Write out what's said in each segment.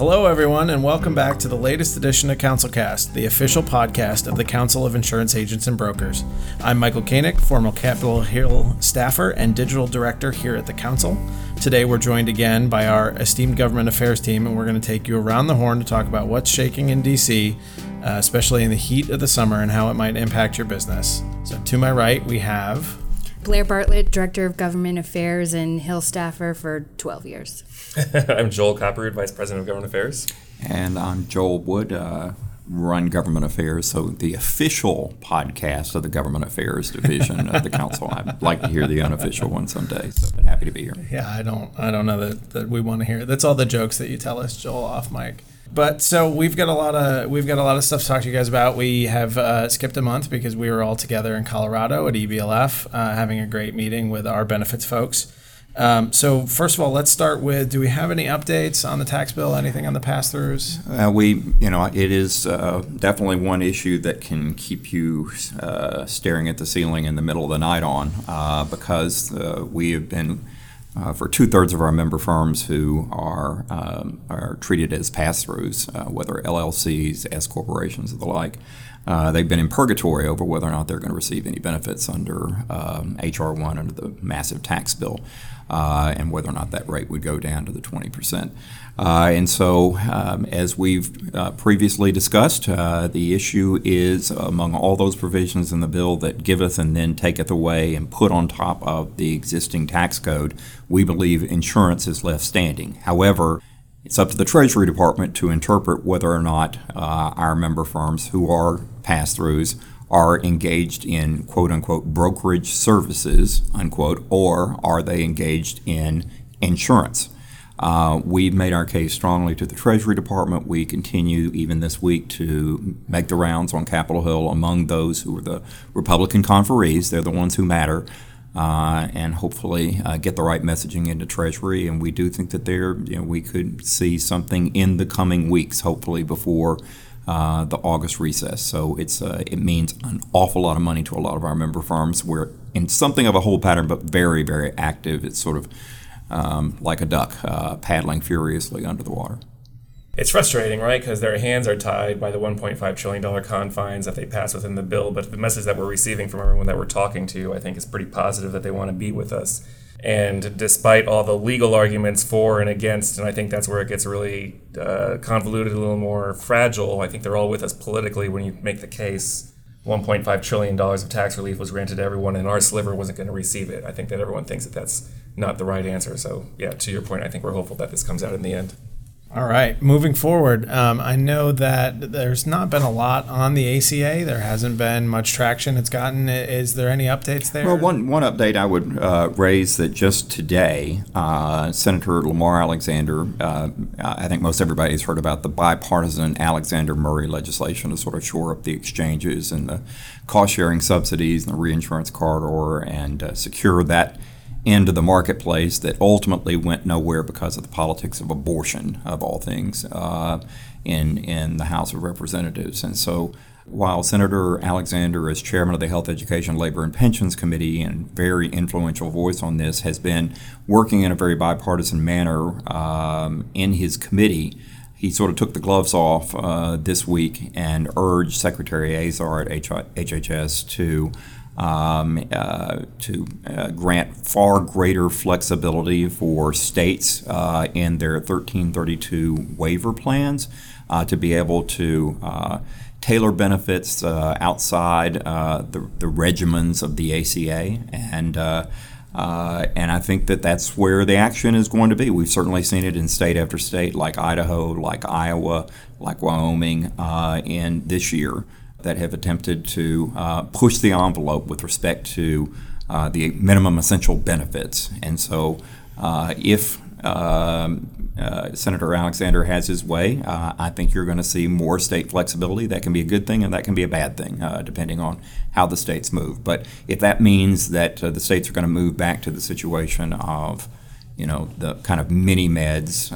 Hello, everyone, and welcome back to the latest edition of CouncilCast, the official podcast of the Council of Insurance Agents and Brokers. I'm Michael Koenig, former Capitol Hill staffer and digital director here at the Council. Today, we're joined again by our esteemed government affairs team, and we're going to take you around the horn to talk about what's shaking in DC, uh, especially in the heat of the summer, and how it might impact your business. So, to my right, we have Blair Bartlett, Director of Government Affairs and Hill staffer for 12 years. I'm Joel Kopperud, Vice President of Government Affairs. And I'm Joel Wood, uh, run Government Affairs, so the official podcast of the Government Affairs Division of the Council. I'd like to hear the unofficial one someday, so but happy to be here. Yeah, I don't I don't know that, that we want to hear. That's all the jokes that you tell us, Joel, off mic. But so we've got a lot of we've got a lot of stuff to talk to you guys about. We have uh, skipped a month because we were all together in Colorado at EBLF, uh, having a great meeting with our benefits folks. Um, so first of all, let's start with: Do we have any updates on the tax bill? Anything on the pass-throughs? Uh, we, you know, it is uh, definitely one issue that can keep you uh, staring at the ceiling in the middle of the night on, uh, because uh, we have been. Uh, for two thirds of our member firms who are um, are treated as pass-throughs, uh, whether LLCs, S corporations, or the like, uh, they've been in purgatory over whether or not they're going to receive any benefits under um, HR one under the massive tax bill uh, and whether or not that rate would go down to the 20%. Uh, and so, um, as we've uh, previously discussed, uh, the issue is among all those provisions in the bill that giveth and then taketh away and put on top of the existing tax code, we believe insurance is left standing. However, it's up to the Treasury Department to interpret whether or not uh, our member firms who are pass throughs are engaged in quote unquote brokerage services, unquote, or are they engaged in insurance? Uh, we've made our case strongly to the Treasury Department. We continue, even this week, to make the rounds on Capitol Hill among those who are the Republican conferees. They're the ones who matter. Uh, and hopefully uh, get the right messaging into Treasury. And we do think that there, you know, we could see something in the coming weeks, hopefully before uh, the August recess. So it's uh, it means an awful lot of money to a lot of our member firms. We're in something of a hold pattern, but very very active. It's sort of um, like a duck uh, paddling furiously under the water. It's frustrating, right? Because their hands are tied by the 1.5 trillion dollar confines that they pass within the bill. But the message that we're receiving from everyone that we're talking to, I think, is pretty positive that they want to be with us and despite all the legal arguments for and against, and I think that's where it gets really uh, convoluted, a little more fragile. I think they're all with us politically when you make the case. $1.5 trillion of tax relief was granted to everyone, and our sliver wasn't going to receive it. I think that everyone thinks that that's not the right answer. So, yeah, to your point, I think we're hopeful that this comes out in the end. All right, moving forward, um, I know that there's not been a lot on the ACA. There hasn't been much traction it's gotten. Is there any updates there? Well, one, one update I would uh, raise that just today, uh, Senator Lamar Alexander, uh, I think most everybody's heard about the bipartisan Alexander Murray legislation to sort of shore up the exchanges and the cost sharing subsidies and the reinsurance corridor and uh, secure that into the marketplace that ultimately went nowhere because of the politics of abortion, of all things, uh, in in the House of Representatives. And so, while Senator Alexander, as chairman of the Health, Education, Labor, and Pensions Committee, and very influential voice on this, has been working in a very bipartisan manner um, in his committee. He sort of took the gloves off uh, this week and urged Secretary Azar at HHS to um, uh, to uh, grant far greater flexibility for states uh, in their 1332 waiver plans uh, to be able to uh, tailor benefits uh, outside the, the regimens of the ACA. And and I think that that's where the action is going to be. We've certainly seen it in state after state, like Idaho, like Iowa, like Wyoming, in this year that have attempted to uh, push the envelope with respect to uh, the minimum essential benefits. And so, uh, if um, uh, Senator Alexander has his way, uh, I think you're going to see more state flexibility. That can be a good thing and that can be a bad thing, uh, depending on how the states move. But if that means that the states are going to move back to the situation of, you know, the kind of mini meds,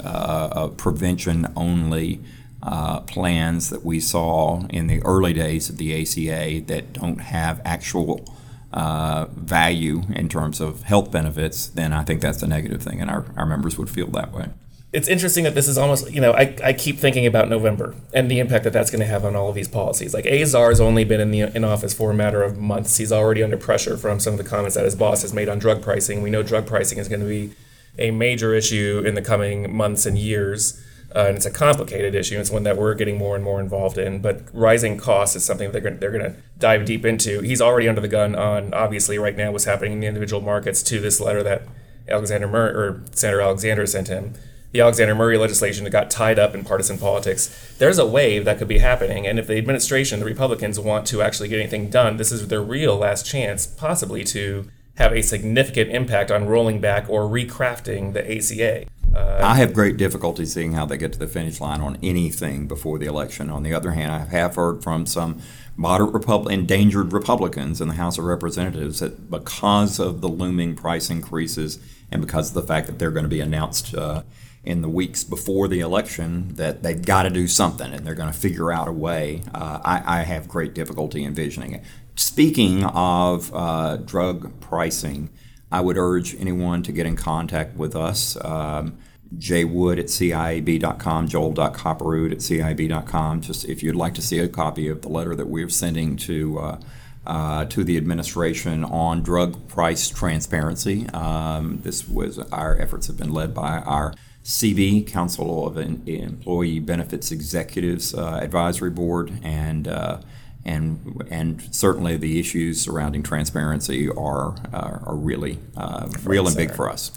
prevention only uh, plans that we saw in the early days of the ACA that don't have actual uh, value in terms of health benefits, then I think that's a negative thing, and our, our members would feel that way. it's interesting that this is almost, you know, I, I keep thinking about November and the impact that that's going to have on all of these policies. Like Azar's only been in the in office for a matter of months. He's already under pressure from some of the comments that his boss has made on drug pricing. We know drug pricing is going to be a major issue in the coming months and years. Uh, and it's a complicated issue. It's one that we're getting more and more involved in. But rising costs is something they're going, they're going to dive deep into. He's already under the gun on, obviously, right now what's happening in the individual markets to this letter that Alexander or Senator Alexander sent him. The Alexander Murray legislation that got tied up in partisan politics. There's a wave that could be happening, and if the administration, the Republicans, want to actually get anything done, this is their real last chance, possibly, to have a significant impact on rolling back or recrafting the ACA. Uh, I have great difficulty seeing how they get to the finish line on anything before the election. On the other hand, I have heard from some moderate Repub- endangered Republicans in the House of Representatives that because of the looming price increases and because of the fact that they're going to be announced uh, in the weeks before the election, that they've got to do something and they're going to figure out a way. Uh, I, I, have great difficulty envisioning it. Speaking of uh, drug pricing, I would urge anyone to get in contact with us. Um, Jay Wood at CIAB.com, Joel.Kopperud at CIAB.com. Just if you'd like to see a copy of the letter that we're sending to uh, uh, to the administration on drug price transparency. Um, this was our efforts have been led by our CB Council of Employee Benefits Executives uh, Advisory Board and uh, and and certainly the issues surrounding transparency are uh, are really uh, real and big for us.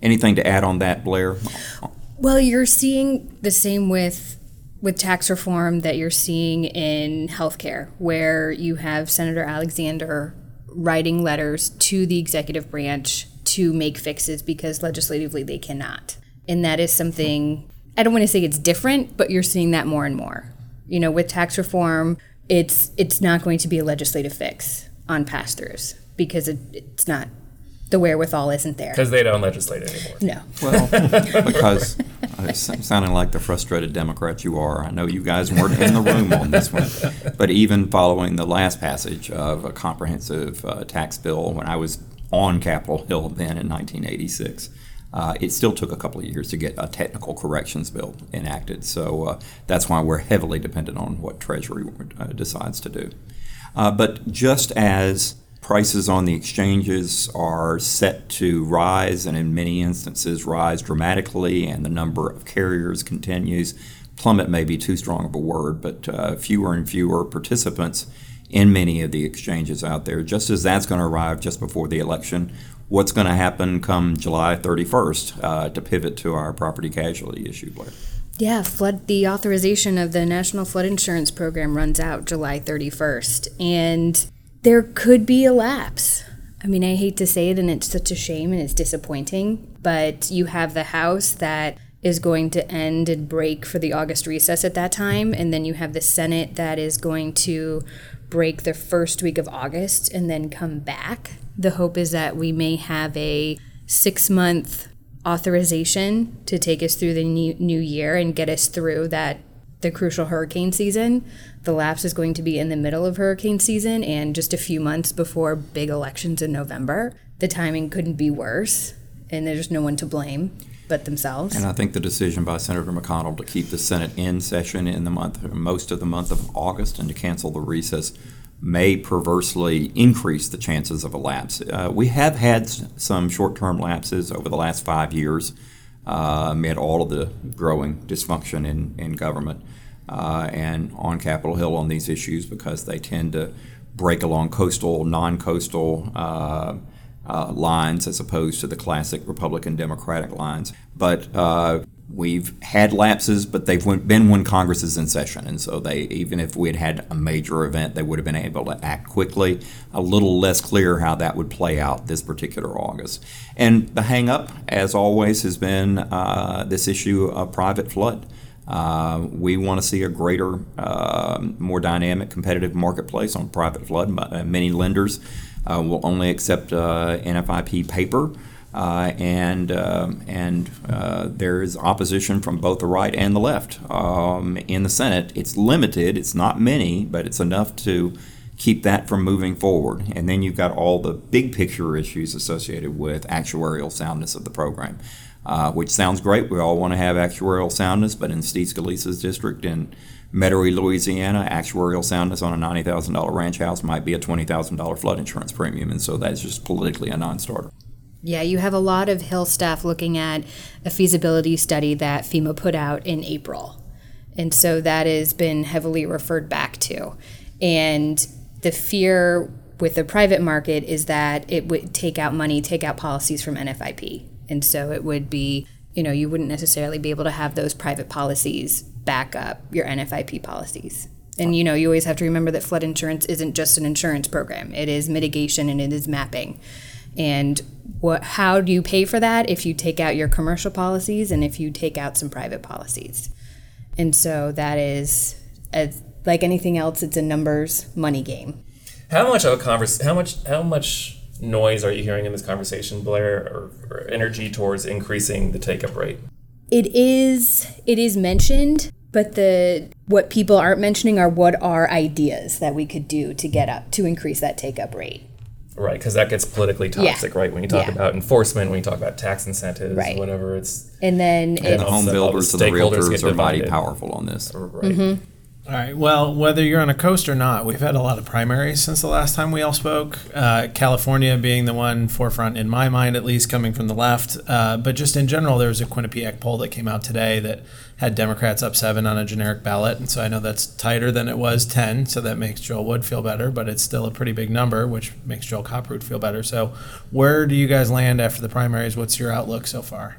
Anything to add on that, Blair? Well, you're seeing the same with with tax reform that you're seeing in healthcare, where you have Senator Alexander writing letters to the executive branch to make fixes because legislatively they cannot. And that is something I don't want to say it's different, but you're seeing that more and more. You know, with tax reform, it's it's not going to be a legislative fix on pass-throughs because it, it's not the wherewithal isn't there. Because they don't legislate anymore. No. Well, because uh, sounding like the frustrated Democrat you are, I know you guys weren't in the room on this one. But even following the last passage of a comprehensive uh, tax bill when I was on Capitol Hill then in 1986, uh, it still took a couple of years to get a technical corrections bill enacted. So uh, that's why we're heavily dependent on what Treasury uh, decides to do. Uh, but just as prices on the exchanges are set to rise and in many instances rise dramatically, and the number of carriers continues. Plummet may be too strong of a word, but uh, fewer and fewer participants in many of the exchanges out there. Just as that's going to arrive just before the election, what's going to happen come July 31st uh, to pivot to our property casualty issue, Blair? Yeah, flood. The authorization of the National Flood Insurance Program runs out July 31st, and there could be a lapse. I mean, I hate to say it, and it's such a shame and it's disappointing, but you have the House that is going to end and break for the August recess at that time, and then you have the Senate that is going to break the first week of August and then come back. The hope is that we may have a six month authorization to take us through the new year and get us through that the crucial hurricane season. The lapse is going to be in the middle of hurricane season and just a few months before big elections in November. The timing couldn't be worse, and there's no one to blame but themselves. And I think the decision by Senator McConnell to keep the Senate in session in the month, most of the month of August, and to cancel the recess may perversely increase the chances of a lapse. Uh, we have had some short-term lapses over the last five years uh, amid all of the growing dysfunction in, in government uh, and on Capitol Hill on these issues because they tend to break along coastal, non coastal uh, uh, lines as opposed to the classic Republican Democratic lines. But uh, we've had lapses, but they've been when Congress is in session, and so they even if we had had a major event, they would have been able to act quickly. A little less clear how that would play out this particular August. And the hangup, as always, has been uh, this issue of private flood. Uh, we want to see a greater, uh, more dynamic, competitive marketplace on private flood. Many lenders uh, will only accept uh, NFIP paper. Uh, and um, and uh, there is opposition from both the right and the left um, in the Senate. It's limited. It's not many, but it's enough to keep that from moving forward. And then you've got all the big picture issues associated with actuarial soundness of the program, uh, which sounds great. We all want to have actuarial soundness, but in Steve Scalise's district in Metairie, Louisiana, actuarial soundness on a $90,000 ranch house might be a $20,000 flood insurance premium. And so that's just politically a non starter. Yeah, you have a lot of Hill staff looking at a feasibility study that FEMA put out in April. And so that has been heavily referred back to. And the fear with the private market is that it would take out money, take out policies from NFIP. And so it would be, you know, you wouldn't necessarily be able to have those private policies back up your NFIP policies. And you know, you always have to remember that flood insurance isn't just an insurance program. It is mitigation and it is mapping. And what how do you pay for that if you take out your commercial policies and if you take out some private policies? And so that is as like anything else, it's a numbers money game. How much of a converse? How much? How much noise are you hearing in this conversation, Blair, or, or energy towards increasing the take-up rate? It is it is mentioned, but the what people aren't mentioning are what are ideas that we could do to get up to increase that take-up rate. Right, because that gets politically toxic, Yeah. right? When you talk Yeah. about enforcement, when you talk about tax incentives, Right. whatever, it's And then And it, The home builders and the stakeholders get realtors are mighty divided. powerful on this. right. Mm-hmm. All right. Well, whether you're on a coast or not, we've had a lot of primaries since the last time we all spoke. Uh, California being the one forefront in my mind, at least coming from the left. Uh, but just in general, there was a Quinnipiac poll that came out today that had Democrats up seven on a generic ballot, and so I know that's tighter than it was ten. So that makes Joel Wood feel better, but it's still a pretty big number, which makes Joel Kopperud feel better. So, where do you guys land after the primaries? What's your outlook so far?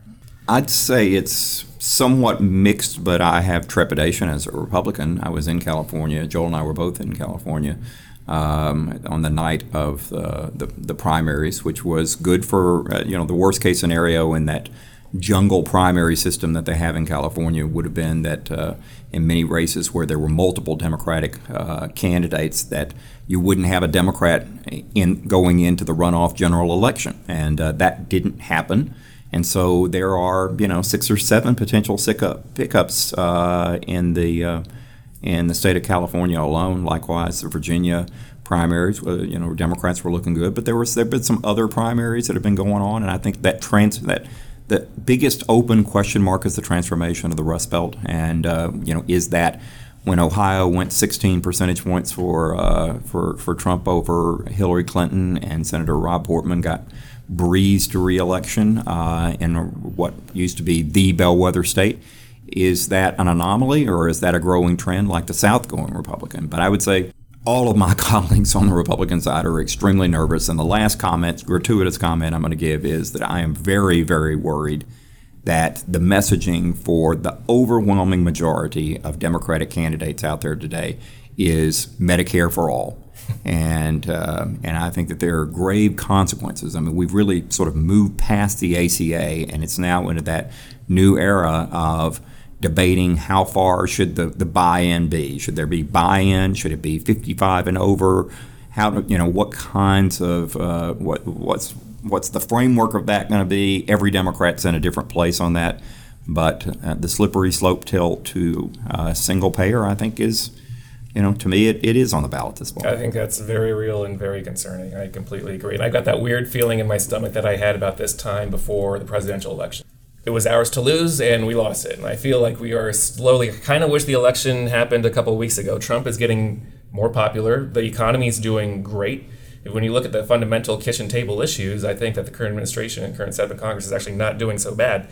I'd say it's somewhat mixed, but I have trepidation as a Republican. I was in California. Joel and I were both in California um, on the night of the, the, the primaries, which was good for, uh, you know, the worst case scenario in that jungle primary system that they have in California would have been that uh, in many races where there were multiple Democratic uh, candidates that you wouldn't have a Democrat in going into the runoff general election, and uh, that didn't happen. And so there are, you know, six or seven potential sick-up, pickups uh, in the uh, in the state of California alone. Likewise, the Virginia primaries, uh, you know, Democrats were looking good, but there was there have been some other primaries that have been going on, and I think that trans that the biggest open question mark is the transformation of the Rust Belt, and uh, you know, is that when Ohio went 16 percentage points for uh, for for Trump over Hillary Clinton, and Senator Rob Portman got breezed to reelection uh, in what used to be the bellwether state. Is that an anomaly, or is that a growing trend like the South going Republican? But I would say all of my colleagues on the Republican side are extremely nervous. And the last comment, gratuitous comment I'm going to give is that I am very, very worried that the messaging for the overwhelming majority of Democratic candidates out there today is Medicare for all. And, uh, and I think that there are grave consequences. I mean, we've really sort of moved past the ACA, and it's now into that new era of debating how far should the, the buy-in be. Should there be buy-in? Should it be 55 and over? How do, you know what kinds of uh, what what's what's the framework of that going to be? Every Democrat's in a different place on that, but uh, the slippery slope tilt to uh, single payer, I think, is you know to me it, it is on the ballot this fall. I think that's very real and very concerning. I completely agree. And I got that weird feeling in my stomach that I had about this time before the presidential election. It was ours to lose, and we lost it. And I feel like we are slowly. I kind of wish the election happened a couple weeks ago. Trump is getting more popular. The economy is doing great. When you look at the fundamental kitchen table issues, I think that the current administration and current set of Congress is actually not doing so bad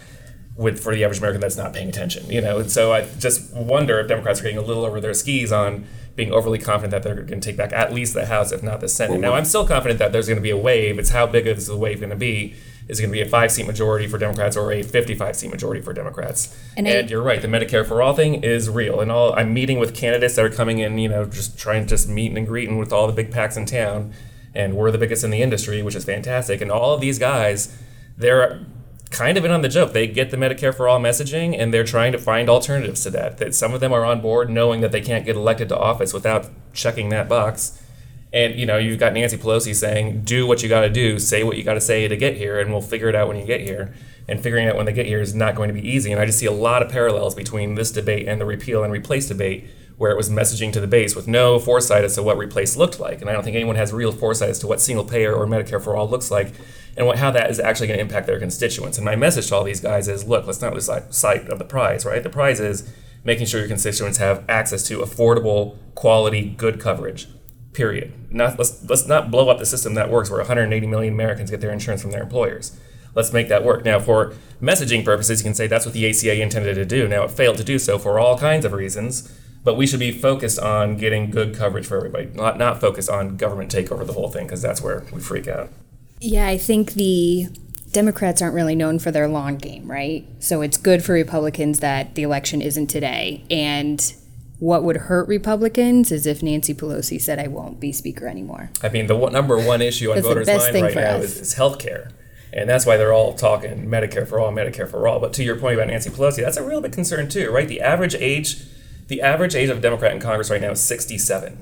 with for the average American that's not paying attention. You know, and so I just wonder if Democrats are getting a little over their skis on being overly confident that they're going to take back at least the House, if not the Senate. now, I'm still confident that there's going to be a wave. It's how big is the wave going to be? Is it going to be a five seat majority for Democrats or a 55 seat majority for Democrats? And And, I- you're right, the Medicare for all thing is real. And all I'm meeting with candidates that are coming in, you know, just trying to just meet and greeting with all the big PACs in town. And we're the biggest in the industry, which is fantastic. And all of these guys, they're kind of in on the joke. They get the Medicare for all messaging and they're trying to find alternatives to that. That some of them are on board knowing that they can't get elected to office without checking that box. And you know, you've got Nancy Pelosi saying, "Do what you got to do, say what you got to say to get here, and we'll figure it out when you get here." And figuring out when they get here is not going to be easy. And I just see a lot of parallels between this debate and the repeal and replace debate, where it was messaging to the base with no foresight as to what replace looked like. And I don't think anyone has real foresight as to what single payer or Medicare for all looks like and what, how that is actually going to impact their constituents. And my message to all these guys is look, let's not lose sight of the prize, right? The prize is making sure your constituents have access to affordable, quality, good coverage. Period. Not, let's, let's not blow up the system that works where 180 million Americans get their insurance from their employers. Let's make that work. Now, for messaging purposes, you can say that's what the ACA intended to do. Now, it failed to do so for all kinds of reasons but we should be focused on getting good coverage for everybody, not not focus on government take over the whole thing because that's where we freak out. Yeah, I think the Democrats aren't really known for their long game, right? So it's good for Republicans that the election isn't today. And what would hurt Republicans is if Nancy Pelosi said, I won't be Speaker anymore. I mean, the number one issue on voters' mind right now is, is health care. And that's why they're all talking Medicare for all, Medicare for all. But to your point about Nancy Pelosi, that's a real big concern too, right? The average age the average age of a Democrat in Congress right now is 67.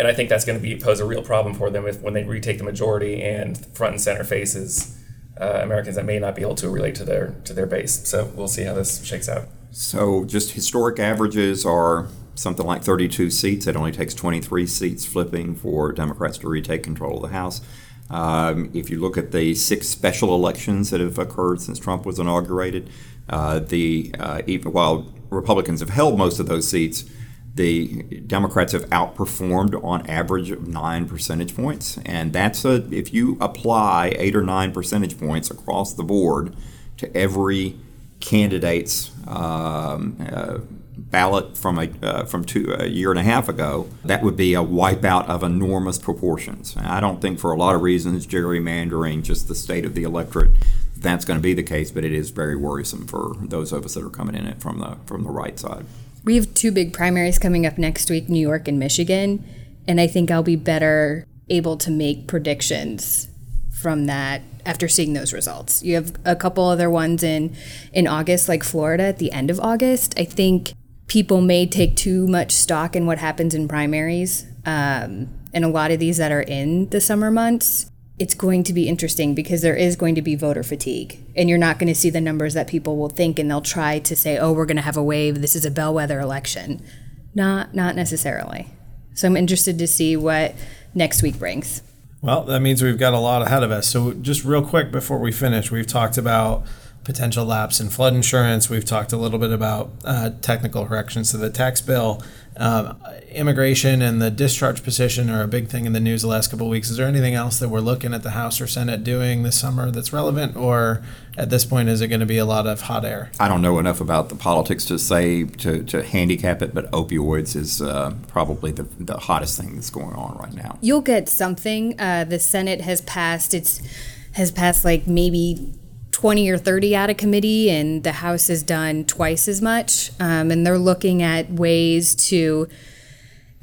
And I think that's going to be pose a real problem for them if when they retake the majority and front and center faces uh, Americans that may not be able to relate to their to their base. So we'll see how this shakes out. So just historic averages are something like 32 seats. It only takes 23 seats flipping for Democrats to retake control of the House. Um, if you look at the six special elections that have occurred since Trump was inaugurated, uh, the uh, even while Republicans have held most of those seats, the Democrats have outperformed on average of nine percentage points, and that's a if you apply eight or nine percentage points across the board to every candidate's um, uh, ballot from a uh, from two a year and a half ago, that would be a wipeout of enormous proportions. And I don't think for a lot of reasons, gerrymandering, just the state of the electorate that's going to be the case, but it is very worrisome for those of us that are coming in it from the from the right side. We have two big primaries coming up next week, New York and Michigan, and I think I'll be better able to make predictions from that after seeing those results. You have a couple other ones in in August like Florida at the end of August. I think people may take too much stock in what happens in primaries. Um, and a lot of these that are in the summer months it's going to be interesting because there is going to be voter fatigue. And you're not going to see the numbers that people will think and they'll try to say oh we're going to have a wave. This is a bellwether election. Not not necessarily. So i'm interested to see what next week brings. Well that means we've got a lot ahead of us. So just real quick before we finish we've talked about potential lapse in flood insurance we've talked a little bit about uh, technical corrections to the tax bill um, immigration and the discharge petition are a big thing in the news the last couple of weeks. Is there anything else that we're looking at the House or Senate doing this summer that's relevant, or at this point is it going to be a lot of hot air? I don't know enough about the politics to say to, to handicap it, but opioids is uh, probably the, the hottest thing that's going on right now. You'll get something. Uh, the Senate has passed its has passed like maybe 20 or 30 out of committee, and the House has done twice as much. Um, and they're looking at ways to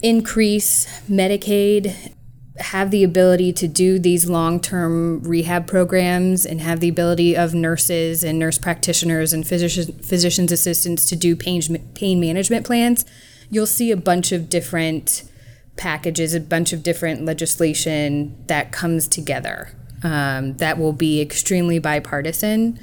increase Medicaid, have the ability to do these long term rehab programs, and have the ability of nurses and nurse practitioners and physician, physician's assistants to do pain, pain management plans. You'll see a bunch of different packages, a bunch of different legislation that comes together um, that will be extremely bipartisan.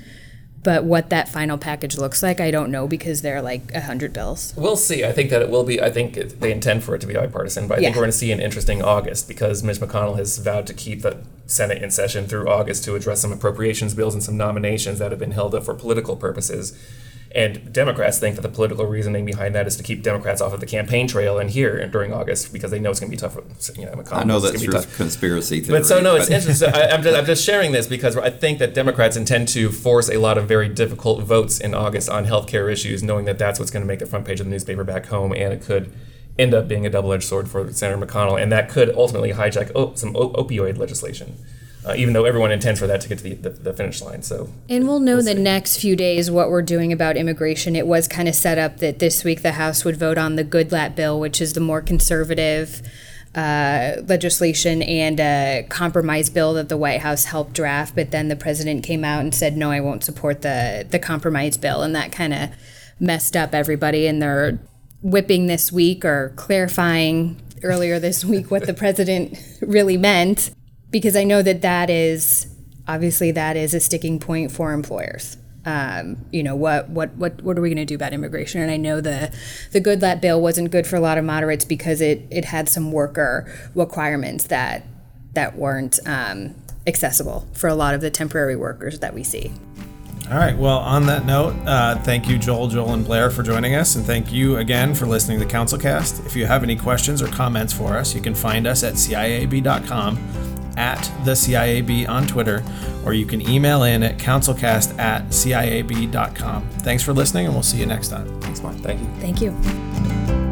But what that final package looks like, I don't know because there are like a hundred bills. We'll see. I think that it will be. I think they intend for it to be bipartisan, but I yeah. think we're going to see an interesting August because Mitch McConnell has vowed to keep the Senate in session through August to address some appropriations bills and some nominations that have been held up for political purposes. And Democrats think that the political reasoning behind that is to keep Democrats off of the campaign trail and here during August because they know it's going to be tough. You know, McConnell, I know that's your conspiracy theory. But so no, it's interesting. I, am just, I'm just sharing this because I think that Democrats intend to force a lot of very difficult votes in August on health care issues, knowing that that's what's going to make the front page of the newspaper back home, and it could end up being a double-edged sword for Senator McConnell, and that could ultimately hijack oh, some opioid legislation uh, even though everyone intends for that to get to the, the, the finish line. So, and we'll know we'll the see. next few days what we're doing about immigration. It was kind of set up that this week the House would vote on the Goodlatte bill, which is the more conservative. Uh, legislation and a compromise bill that the White House helped draft, but then the president came out and said, "No, I won't support the the compromise bill," and that kind of messed up everybody. And they're whipping this week or clarifying earlier this week what the president really meant because I know that that is obviously that is a sticking point for employers. Um, you know what what what what are we going to do about immigration? And I know the the Goodlatte bill wasn't good for a lot of moderates because it it had some worker requirements that that weren't um, accessible for a lot of the temporary workers that we see. All right. Well, on that note, uh, thank you, Joel, Joel, and Blair, for joining us, and thank you again for listening to Councilcast. If you have any questions or comments for us, you can find us at ciab.com, at the CIAB on Twitter, or you can email in at councilcast at ciab.com. Thanks for listening, and we'll see you next time. Thanks, Mike. Thank you. Thank you.